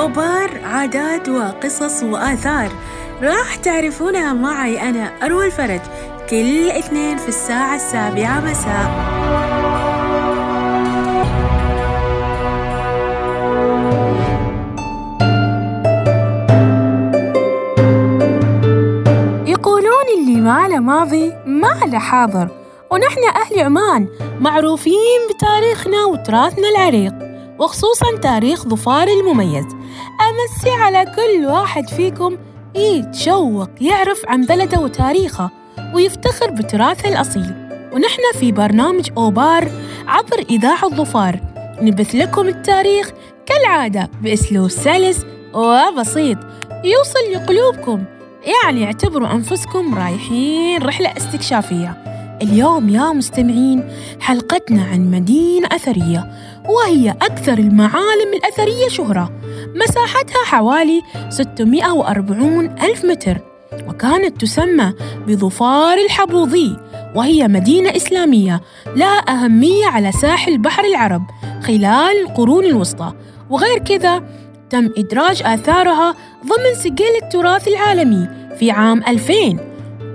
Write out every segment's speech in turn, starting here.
أوبار عادات وقصص وآثار. راح تعرفونها معي أنا أروى الفرج كل اثنين في الساعة السابعة مساء. يقولون اللي ما له ماضي ما له حاضر. ونحن أهل عمان معروفين بتاريخنا وتراثنا العريق وخصوصا تاريخ ظفار المميز. أمسي على كل واحد فيكم يتشوق يعرف عن بلده وتاريخه ويفتخر بتراثه الأصيل. ونحن في برنامج أوبار عبر إذاعة ظفار نبث لكم التاريخ كالعادة بأسلوب سلس وبسيط. يوصل لقلوبكم يعني اعتبروا أنفسكم رايحين رحلة استكشافية. اليوم يا مستمعين حلقتنا عن مدينة أثرية وهي أكثر المعالم الأثرية شهرة. مساحتها حوالي 640 ألف متر وكانت تسمى بظفار الحبوظي وهي مدينة إسلامية لها أهمية على ساحل بحر العرب خلال القرون الوسطى. وغير كذا تم إدراج آثارها ضمن سجل التراث العالمي في عام 2000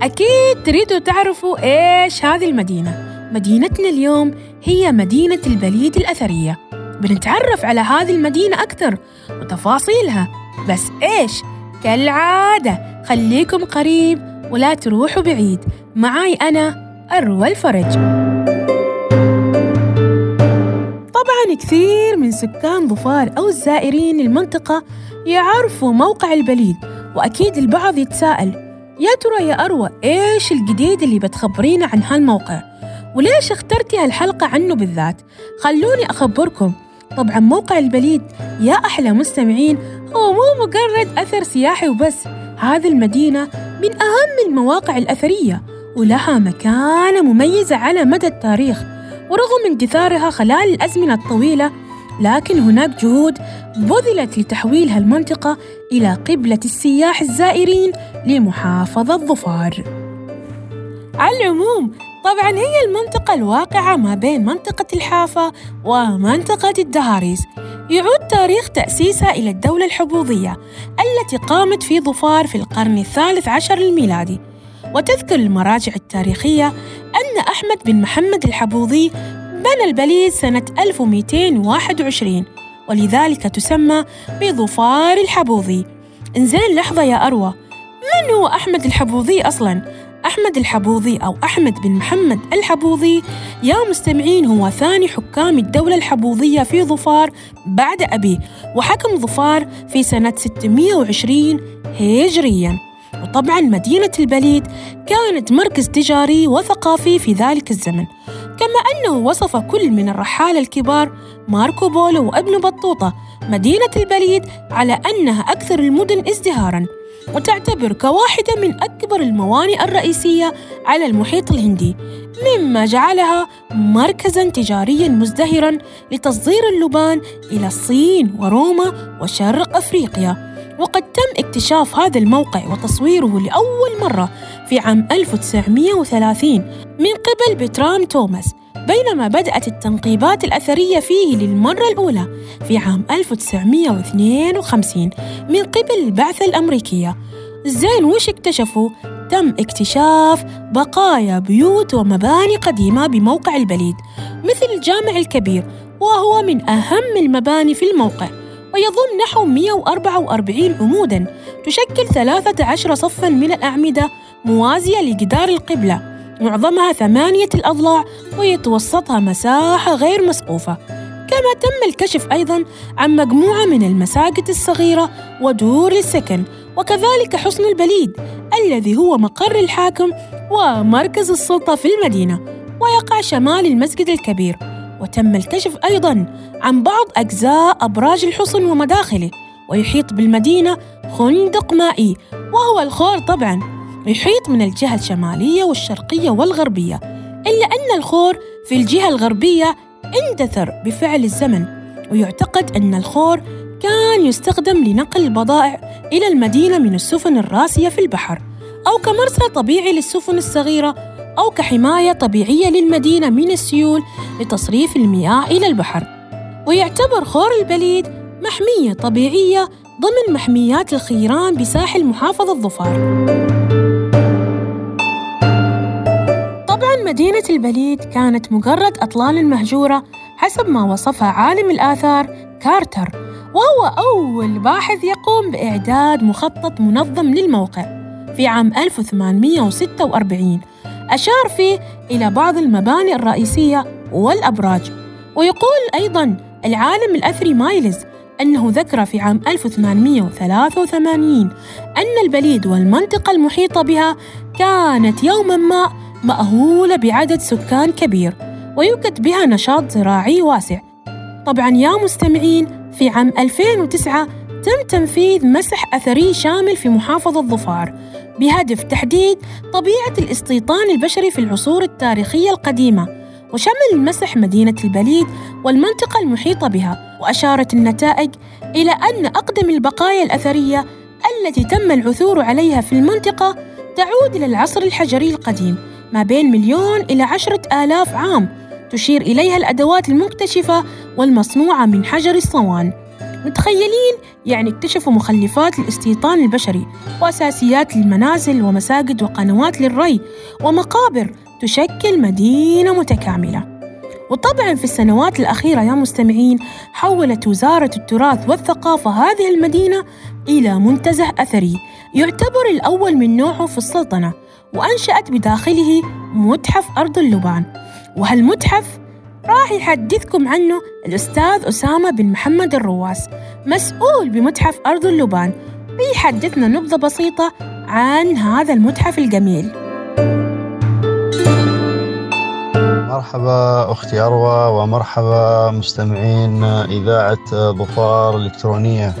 أكيد تريدوا تعرفوا إيش هذه المدينة. مدينتنا اليوم هي مدينة البليد الأثرية. بنتعرف على هذه المدينة أكثر وتفاصيلها. بس إيش؟ كالعادة خليكم قريب ولا تروحوا بعيد. معاي أنا أروى الفرج. طبعا كثير من سكان ظفار أو الزائرين المنطقة يعرفوا موقع البليد وأكيد البعض يتساءل يا ترى يا أروى إيش الجديد اللي بتخبرينا عن هالموقع؟ وليش اخترتي هالحلقة عنه بالذات؟ خلوني أخبركم. طبعا موقع البليد. يا أحلى مستمعين هو مو مجرد أثر سياحي وبس. هذه المدينة من أهم المواقع الأثرية ولها مكانة مميزة على مدى التاريخ ورغم اندثارها خلال الأزمنة الطويلة لكن هناك جهود بذلت لتحويل هالمنطقة إلى قبلة السياح الزائرين لمحافظة ظفار على العموم طبعا هي المنطقة الواقعة ما بين منطقة الحافة ومنطقة الدهاريز. يعود تاريخ تأسيسها إلى الدولة الحبوظية التي قامت في ظفار في القرن الثالث عشر الميلادي وتذكر المراجع التاريخية أن أحمد بن محمد الحبوظي بنى البليد سنة 1221 ولذلك تسمى بظفار الحبوظي. إنزين لحظة يا أروى من هو أحمد الحبوظي أصلاً؟ أحمد الحبوظي أو أحمد بن محمد الحبوظي. يا مستمعين هو ثاني حكام الدولة الحبوظية في ظفار بعد أبيه وحكم ظفار في سنة 620 هجرياً. وطبعا مدينة البليد كانت مركز تجاري وثقافي في ذلك الزمن كما أنه وصف كل من الرحالة الكبار ماركو بولو وابن بطوطة مدينة البليد على أنها أكثر المدن ازدهاراً. وتعتبر كواحدة من أكبر الموانئ الرئيسية على المحيط الهندي مما جعلها مركزا تجاريا مزدهرا لتصدير اللبان إلى الصين وروما وشرق أفريقيا. وقد تم اكتشاف هذا الموقع وتصويره لأول مرة في عام 1930 من قبل بتران توماس بينما بدأت التنقيبات الأثرية فيه للمرة الأولى في عام 1952 من قبل البعثة الأمريكية زين وش اكتشفوا؟ تم اكتشاف بقايا بيوت ومباني قديمة بموقع البليد مثل الجامع الكبير وهو من أهم المباني في الموقع ويضم نحو 144 عموداً تشكل 13 صفاً من الأعمدة موازية لجدار القبلة معظمها ثمانية الأضلاع ويتوسطها مساحة غير مسقوفة. كما تم الكشف أيضا عن مجموعة من المساجد الصغيرة ودور للسكن وكذلك حصن البليد الذي هو مقر الحاكم ومركز السلطة في المدينة ويقع شمال المسجد الكبير. وتم الكشف أيضا عن بعض أجزاء أبراج الحصن ومداخله ويحيط بالمدينة خندق مائي وهو الخور طبعاً. يحيط من الجهة الشمالية والشرقية والغربية إلا أن الخور في الجهة الغربية اندثر بفعل الزمن ويعتقد أن الخور كان يستخدم لنقل البضائع إلى المدينة من السفن الراسية في البحر أو كمرسى طبيعي للسفن الصغيرة أو كحماية طبيعية للمدينة من السيول لتصريف المياه إلى البحر. ويعتبر خور البليد محمية طبيعية ضمن محميات الخيران بساحل محافظة ظفار مدينة البليد كانت مجرد أطلال مهجورة حسب ما وصفها عالم الآثار كارتر وهو أول باحث يقوم بإعداد مخطط منظم للموقع. في عام 1846 أشار فيه إلى بعض المباني الرئيسية والأبراج ويقول أيضاً العالم الأثري مايلز أنه ذكر في عام 1883 أن البليد والمنطقة المحيطة بها كانت يوماً ما مأهولة بعدد سكان كبير ويوجد بها نشاط زراعي واسع. طبعاً يا مستمعين في عام 2009 تم تنفيذ مسح أثري شامل في محافظة ظفار بهدف تحديد طبيعة الاستيطان البشري في العصور التاريخية القديمة وشمل المسح مدينة البليد والمنطقة المحيطة بها وأشارت النتائج إلى أن أقدم البقايا الأثرية التي تم العثور عليها في المنطقة تعود إلى العصر الحجري القديم. ما بين مليون إلى عشرة آلاف عام تشير إليها الأدوات المكتشفة والمصنوعة من حجر الصوان. متخيلين؟ يعني اكتشفوا مخلفات الاستيطان البشري وأساسيات للمنازل ومساجد وقنوات للري ومقابر تشكل مدينة متكاملة. وطبعا في السنوات الأخيرة يا مستمعين حولت وزارة التراث والثقافة هذه المدينة إلى منتزه أثري يعتبر الأول من نوعه في السلطنة. وأنشأت بداخله متحف أرض اللبان. وهالمتحف راح يحدثكم عنه الأستاذ أسامة بن محمد الرواس مسؤول بمتحف أرض اللبان. بيحدثنا نبذة بسيطة عن هذا المتحف الجميل. مرحبا أختي أروى ومرحبا مستمعين إذاعة ظفار الإلكترونية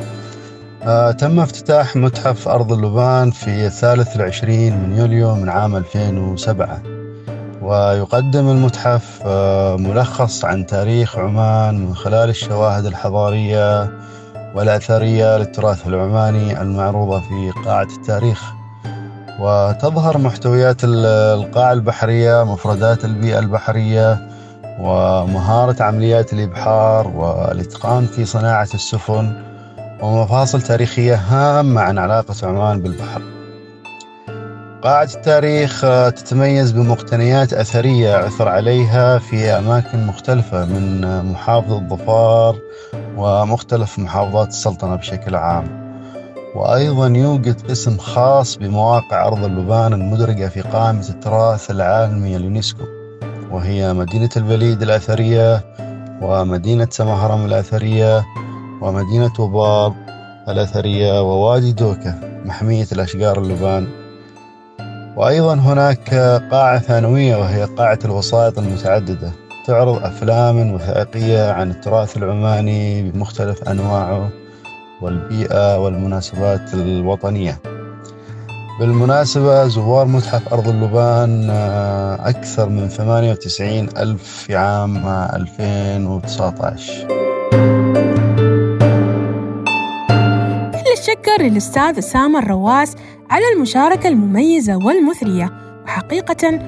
آه، تم افتتاح متحف أرض اللبان في الثالث العشرين من يوليو من عام 2007 ويقدم المتحف آه، ملخص عن تاريخ عمان من خلال الشواهد الحضارية والأثرية للتراث العماني المعروضة في قاعة التاريخ. وتظهر محتويات القاع البحرية مفردات البيئة البحرية ومهارة عمليات الإبحار والإتقان في صناعة السفن ومفاصل تاريخية هامة عن علاقة عمان بالبحر. قاعة التاريخ تتميز بمقتنيات أثرية عثر عليها في أماكن مختلفة من محافظة ظفار ومختلف محافظات السلطنة بشكل عام. وأيضا يوجد قسم خاص بمواقع أرض اللبان المدرجة في قائمة التراث العالمي اليونسكو وهي مدينة البليد الأثرية ومدينة سمهرم الأثرية ومدينة وبار الأثرية ووادي دوكا محمية الأشجار اللبان. وأيضا هناك قاعة ثانوية وهي قاعة الوسائط المتعددة. تعرض أفلام وثائقية عن التراث العماني بمختلف أنواعه والبيئة والمناسبات الوطنية. بالمناسبة زوار متحف أرض اللبان آه، أكثر من 98 ألف في عام 2019 الشكر للأستاذ أسامة الرواس على المشاركة المميزة والمثرية. وحقيقة